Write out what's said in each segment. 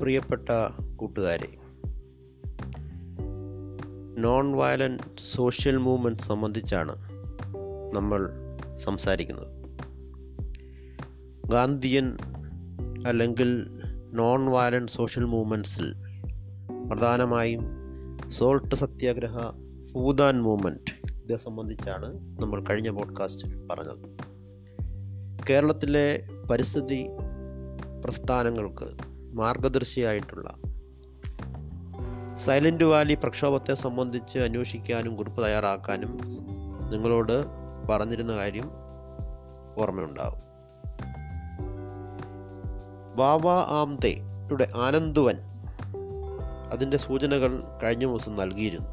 പ്രിയപ്പെട്ട കൂട്ടുകാരെ non violent social movement സംബന്ധിച്ചാണ് നമ്മൾ സംസാരിക്കുന്നത്. ഗാന്ധിയൻ അല്ലെങ്കിൽ നോൺ വയലന്റ് സോഷ്യൽ മൂവ്മെന്റ്സിൽ പ്രധാനമായും സോൾട്ട് സത്യാഗ്രഹ ഭൂതാൻ മൂവ്മെന്റ് ഇതേ സംബന്ധിച്ചാണ് നമ്മൾ കഴിഞ്ഞ പോഡ്കാസ്റ്റിൽ പറഞ്ഞത്. കേരളത്തിലെ പരിസ്ഥിതി പ്രസ്ഥാനങ്ങൾക്ക് മാർഗദർശിയായിട്ടുള്ള സൈലന്റ് വാലി പ്രക്ഷോഭത്തെ സംബന്ധിച്ച് അന്വേഷിക്കാനും കുറിപ്പ് തയ്യാറാക്കാനും നിങ്ങളോട് പറഞ്ഞിരുന്ന കാര്യം ഓർമ്മയുണ്ടാവും. ബാബ ആംതെയുടെ ആനന്ദവൻ അതിന്റെ സൂചനകൾ കഴിഞ്ഞ ദിവസം നൽകിയിരുന്നു.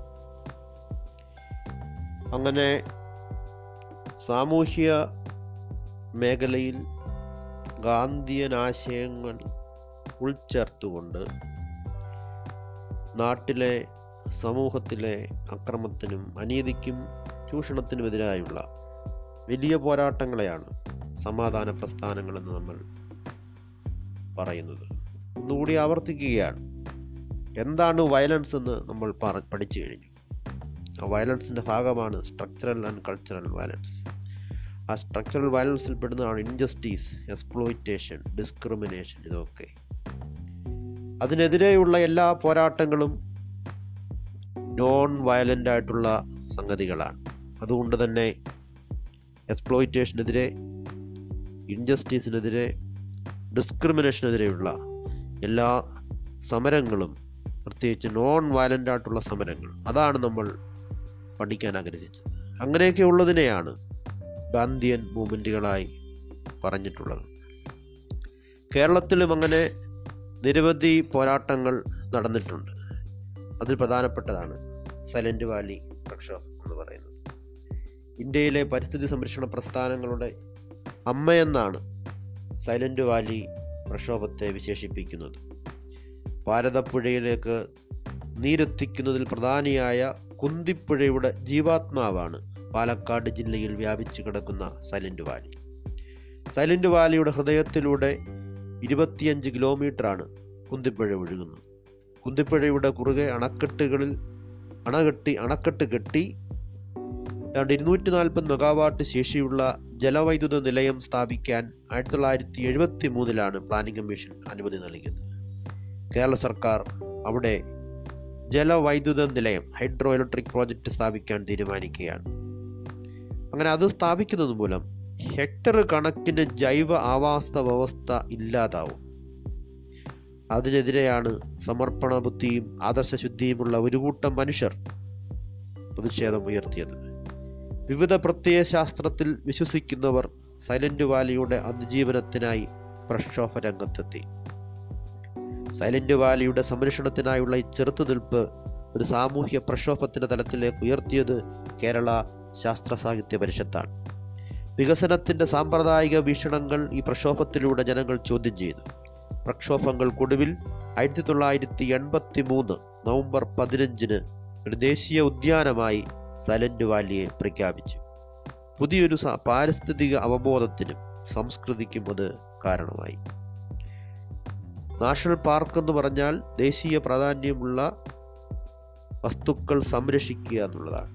അങ്ങനെ സാമൂഹ്യ മേഖലയിൽ ഗാന്ധിയൻ ആശയങ്ങൾ ഉൾച്ചേർത്തുകൊണ്ട് നാട്ടിലെ സമൂഹത്തിലെ അക്രമത്തിനും അനീതിക്കും ചൂഷണത്തിനുമെതിരായുള്ള വലിയ പോരാട്ടങ്ങളെയാണ് സമാധാന പ്രസ്ഥാനങ്ങളെന്ന് നമ്മൾ പറയുന്നത്. ഒന്നുകൂടി ആവർത്തിക്കുകയാണ്. എന്താണ് വയലൻസ് എന്ന് നമ്മൾ പറ പഠിച്ചു കഴിഞ്ഞു. ആ വയലൻസിന്റെ ഭാഗമാണ് സ്ട്രക്ചറൽ ആൻഡ് കൾച്ചറൽ വയലൻസ് ആ സ്ട്രക്ചറൽ വയലൻസിൽ പെടുന്നതാണ് ഇൻജസ്റ്റീസ് എക്സ്പ്ലോയിറ്റേഷൻ ഡിസ്ക്രിമിനേഷൻ ഇതൊക്കെ. അതിനെതിരെയുള്ള എല്ലാ പോരാട്ടങ്ങളും നോൺ വയലന്റ് ആയിട്ടുള്ള സംഗതികളാണ്. അതുകൊണ്ട് തന്നെ എക്സ്പ്ലോയിറ്റേഷനെതിരെ ഇൻജസ്റ്റിസിനെതിരെ ഡിസ്ക്രിമിനേഷനെതിരെയുള്ള എല്ലാ സമരങ്ങളും പ്രത്യേകിച്ച് നോൺ വയലന്റ് ആയിട്ടുള്ള സമരങ്ങൾ അതാണ് നമ്മൾ പഠിക്കാൻ ആഗ്രഹിച്ചത്. അങ്ങനെയൊക്കെ ഉള്ളതിനെയാണ് ഗാന്ധിയൻ മൂവ്മെന്റുകളായി പറഞ്ഞിട്ടുള്ളത്. കേരളത്തിലും അങ്ങനെ നിരവധി പോരാട്ടങ്ങൾ നടന്നിട്ടുണ്ട്. അതിൽ പ്രധാനപ്പെട്ടതാണ് സൈലന്റ് വാലി പ്രക്ഷോഭം എന്ന് പറയുന്നത്. ഇന്ത്യയിലെ പരിസ്ഥിതി സംരക്ഷണ പ്രസ്ഥാനങ്ങളുടെ അമ്മയെന്നാണ് സൈലന്റ് വാലി പ്രക്ഷോഭത്തെ വിശേഷിപ്പിക്കുന്നത്. ഭാരതപ്പുഴയിലേക്ക് നീരെത്തിക്കുന്നതിൽ പ്രധാനിയായ കുന്തിപ്പുഴയുടെ ജീവാത്മാവാണ് പാലക്കാട് ജില്ലയിൽ വ്യാപിച്ചു കിടക്കുന്ന സൈലന്റ് വാലി. സൈലന്റ് വാലിയുടെ ഹൃദയത്തിലൂടെ ഇരുപത്തിയഞ്ച് കിലോമീറ്ററാണ് കുന്തിപ്പുഴ ഒഴുകുന്നത്. കുന്തിപ്പുഴയുടെ കുറുകെ അണക്കെട്ടുകളിൽ അണകെട്ടി അണക്കെട്ട് കെട്ടി ഏതാണ്ട് ഇരുന്നൂറ്റി നാൽപ്പത് മെഗാവാട്ട് ശേഷിയുള്ള ജലവൈദ്യുത നിലയം സ്ഥാപിക്കാൻ ആയിരത്തി തൊള്ളായിരത്തി എഴുപത്തി മൂന്നിലാണ് പ്ലാനിംഗ് കമ്മീഷൻ അനുമതി നൽകിയത്. കേരള സർക്കാർ അവിടെ ജലവൈദ്യുത നിലയം ഹൈഡ്രോ ഇലക്ട്രിക് പ്രോജക്റ്റ് സ്ഥാപിക്കാൻ തീരുമാനിക്കുകയാണ്. അങ്ങനെ അത് സ്ഥാപിക്കുന്നത് മൂലം ഹെക്ടർ കണക്കിന് ജൈവ ആവാസ വ്യവസ്ഥ ഇല്ലാതാവും. അതിനെതിരെയാണ് സമർപ്പണ ബുദ്ധിയും ആദർശശുദ്ധിയുമുള്ള ഒരു കൂട്ടം മനുഷ്യർ പ്രതിഷേധം ഉയർത്തിയത്. വിവിധ പ്രത്യയ ശാസ്ത്രത്തിൽ വിശ്വസിക്കുന്നവർ സൈലന്റ് വാലിയുടെ അതിജീവനത്തിനായി പ്രക്ഷോഭ രംഗത്തെത്തി. സൈലന്റ് വാലിയുടെ സംരക്ഷണത്തിനായുള്ള ഈ ചെറുത്തുനിൽപ്പ് ഒരു സാമൂഹ്യ പ്രക്ഷോഭത്തിന്റെ തലത്തിലേക്ക് ഉയർത്തിയത് കേരള ശാസ്ത്ര സാഹിത്യ പരിഷത്താണ്. വികസനത്തിന്റെ സാമ്പ്രദായിക വീക്ഷണങ്ങൾ ഈ പ്രക്ഷോഭത്തിലൂടെ ജനങ്ങൾ ചോദ്യം ചെയ്തു പ്രക്ഷോഭങ്ങൾക്കൊടുവിൽ ആയിരത്തി തൊള്ളായിരത്തി എൺപത്തി മൂന്ന് നവംബർ പതിനഞ്ചിന് ഒരു ദേശീയ ഉദ്യാനമായി സൈലന്റ് വാലിയെ പ്രഖ്യാപിച്ചു. പുതിയൊരു പാരിസ്ഥിതിക അവബോധത്തിനും സംസ്കൃതിക്കും അത് കാരണമായി. നാഷണൽ പാർക്ക് എന്ന് പറഞ്ഞാൽ ദേശീയ പ്രാധാന്യമുള്ള വസ്തുക്കൾ സംരക്ഷിക്കുക എന്നുള്ളതാണ്.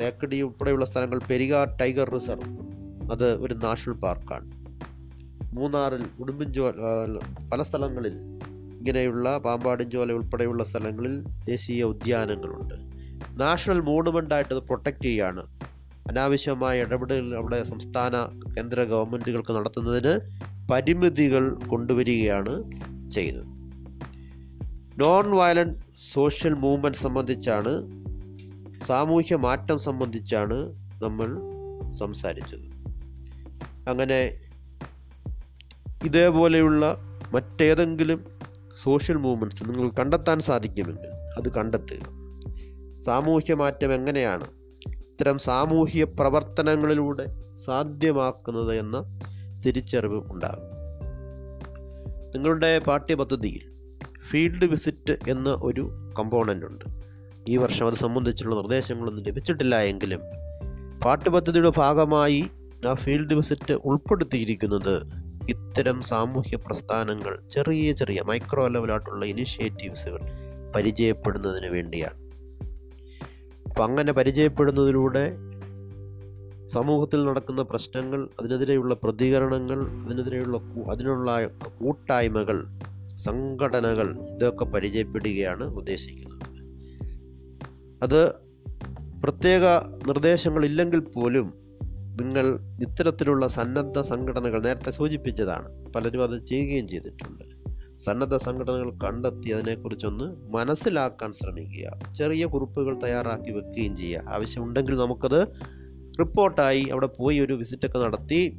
തേക്കടി ഉൾപ്പെടെയുള്ള സ്ഥലങ്ങൾ പെരിയാർ ടൈഗർ റിസർവ്. അത് ഒരു നാഷണൽ പാർക്കാണ്. മൂന്നാറിൽ ഉടുമ്പൻചോല പല സ്ഥലങ്ങളിൽ ഇങ്ങനെയുള്ള പാമ്പാടിഞ്ചോല ഉൾപ്പെടെയുള്ള സ്ഥലങ്ങളിൽ ദേശീയ ഉദ്യാനങ്ങളുണ്ട്. നാഷണൽ മോണുമെന്റായിട്ട് അത് പ്രൊട്ടക്റ്റ് ചെയ്യുകയാണ് അനാവശ്യമായ ഇടപെടൽ അവിടെ സംസ്ഥാന കേന്ദ്ര ഗവൺമെന്റുകൾക്ക് നടത്തുന്നതിന് പരിമിതികൾ കൊണ്ടുവരികയാണ് ചെയ്തത്. നോൺ വയലന്റ് സോഷ്യൽ മൂവ്മെന്റ് സംബന്ധിച്ചാണ് സാമൂഹ്യ മാറ്റം സംബന്ധിച്ചാണ് നമ്മൾ സംസാരിച്ചത്. അങ്ങനെ ഇതേപോലെയുള്ള മറ്റേതെങ്കിലും സോഷ്യൽ മൂവ്മെന്റ്സ് നിങ്ങൾ കണ്ടെത്താൻ സാധിക്കുമെങ്കിൽ അത് കണ്ടെത്തുക. സാമൂഹ്യ മാറ്റം എങ്ങനെയാണ്? ഇത്തരം സാമൂഹ്യ പ്രവർത്തനങ്ങളിലൂടെ സാധ്യമാക്കുന്നത് എന്ന തിരിച്ചറിവ് ഉണ്ടാകും. നിങ്ങളുടെ പാഠ്യപദ്ധതിയിൽ ഫീൽഡ് വിസിറ്റ് എന്ന ഒരു കമ്പോണന്റ് ഉണ്ട്. ഈ വർഷം അത് സംബന്ധിച്ചുള്ള നിർദ്ദേശങ്ങളൊന്നും ലഭിച്ചിട്ടില്ല എങ്കിലും പാഠ്യപദ്ധതിയുടെ ഭാഗമായി ആ ഫീൽഡ് വിസിറ്റ് ഉൾപ്പെടുത്തിയിരിക്കുന്നത് ഇത്തരം സാമൂഹ്യ പ്രസ്ഥാനങ്ങൾ ചെറിയ ചെറിയ മൈക്രോ ലെവലായിട്ടുള്ള ഇനിഷ്യേറ്റീവ്സുകൾ പരിചയപ്പെടുന്നതിന് വേണ്ടിയാണ്. അപ്പം അങ്ങനെ പരിചയപ്പെടുന്നതിലൂടെ സമൂഹത്തിൽ നടക്കുന്ന പ്രശ്നങ്ങൾ അതിനെതിരെയുള്ള പ്രതികരണങ്ങൾ അതിനെതിരെയുള്ള അതിനുള്ള കൂട്ടായ്മകൾ സംഘടനകൾ ഇതൊക്കെ പരിചയപ്പെടുകയാണ് ഉദ്ദേശിക്കുന്നത്. അത് പ്രത്യേക നിർദ്ദേശങ്ങളില്ലെങ്കിൽ പോലും നിങ്ങൾ ഇത്തരത്തിലുള്ള സന്നദ്ധ സംഘടനകൾ നേരത്തെ സൂചിപ്പിച്ചതാണ്. പലരും അത് ചെയ്യുകയും ചെയ്തിട്ടുണ്ട്. സന്നദ്ധ സംഘടനകൾ കണ്ടെത്തി അതിനെക്കുറിച്ചൊന്ന് മനസ്സിലാക്കാൻ ശ്രമിക്കുക. ചെറിയ കുറിപ്പുകൾ തയ്യാറാക്കി വെക്കുകയും ചെയ്യുക. ആവശ്യമുണ്ടെങ്കിൽ നമുക്കത് റിപ്പോർട്ടായി അവിടെ പോയി ഒരു വിസിറ്റൊക്കെ നടത്തി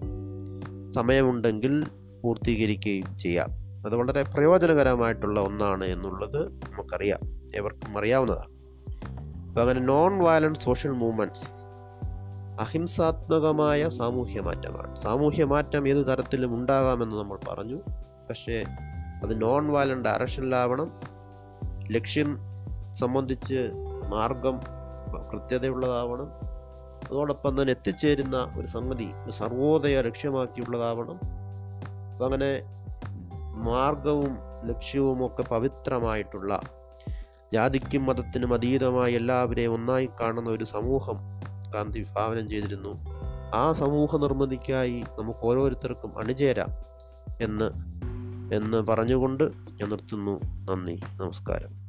സമയമുണ്ടെങ്കിൽ പൂർത്തീകരിക്കുകയും ചെയ്യാം. അത് വളരെ പ്രയോജനകരമായിട്ടുള്ള ഒന്നാണ് എന്നുള്ളത് നമുക്കറിയാം. ഏവർക്കും അറിയാവുന്നതാണ്. അപ്പം അങ്ങനെ നോൺ വയലന്റ് സോഷ്യൽ മൂവ്മെന്റ്സ് അഹിംസാത്മകമായ സാമൂഹ്യ മാറ്റമാണ്. സാമൂഹ്യ മാറ്റം ഏത് തരത്തിലും ഉണ്ടാകാമെന്ന് നമ്മൾ പറഞ്ഞു. പക്ഷേ അത് നോൺ വയലന്റ് ഡയറക്ഷനിലാവണം ലക്ഷ്യം സംബന്ധിച്ച് മാർഗം കൃത്യതയുള്ളതാവണം. അതോടൊപ്പം തന്നെ എത്തിച്ചേരുന്ന ഒരു സംഗതി ഒരു സർവോദയ ലക്ഷ്യമാക്കിയുള്ളതാവണം. അപ്പം അങ്ങനെ മാർഗവും ലക്ഷ്യവും ഒക്കെ പവിത്രമായിട്ടുള്ള ജാതിക്കും മതത്തിനും അതീതമായി എല്ലാവരെയും ഒന്നായി കാണുന്ന ഒരു സമൂഹം ഗാന്ധി വിഭാവനം ചെയ്തിരുന്നു. ആ സമൂഹ നിർമ്മിതിക്കായി നമുക്ക് ഓരോരുത്തർക്കും അണിചേരാം എന്ന് എന്ന് പറഞ്ഞുകൊണ്ട് ഞാൻ നിർത്തുന്നു. നന്ദി. നമസ്കാരം.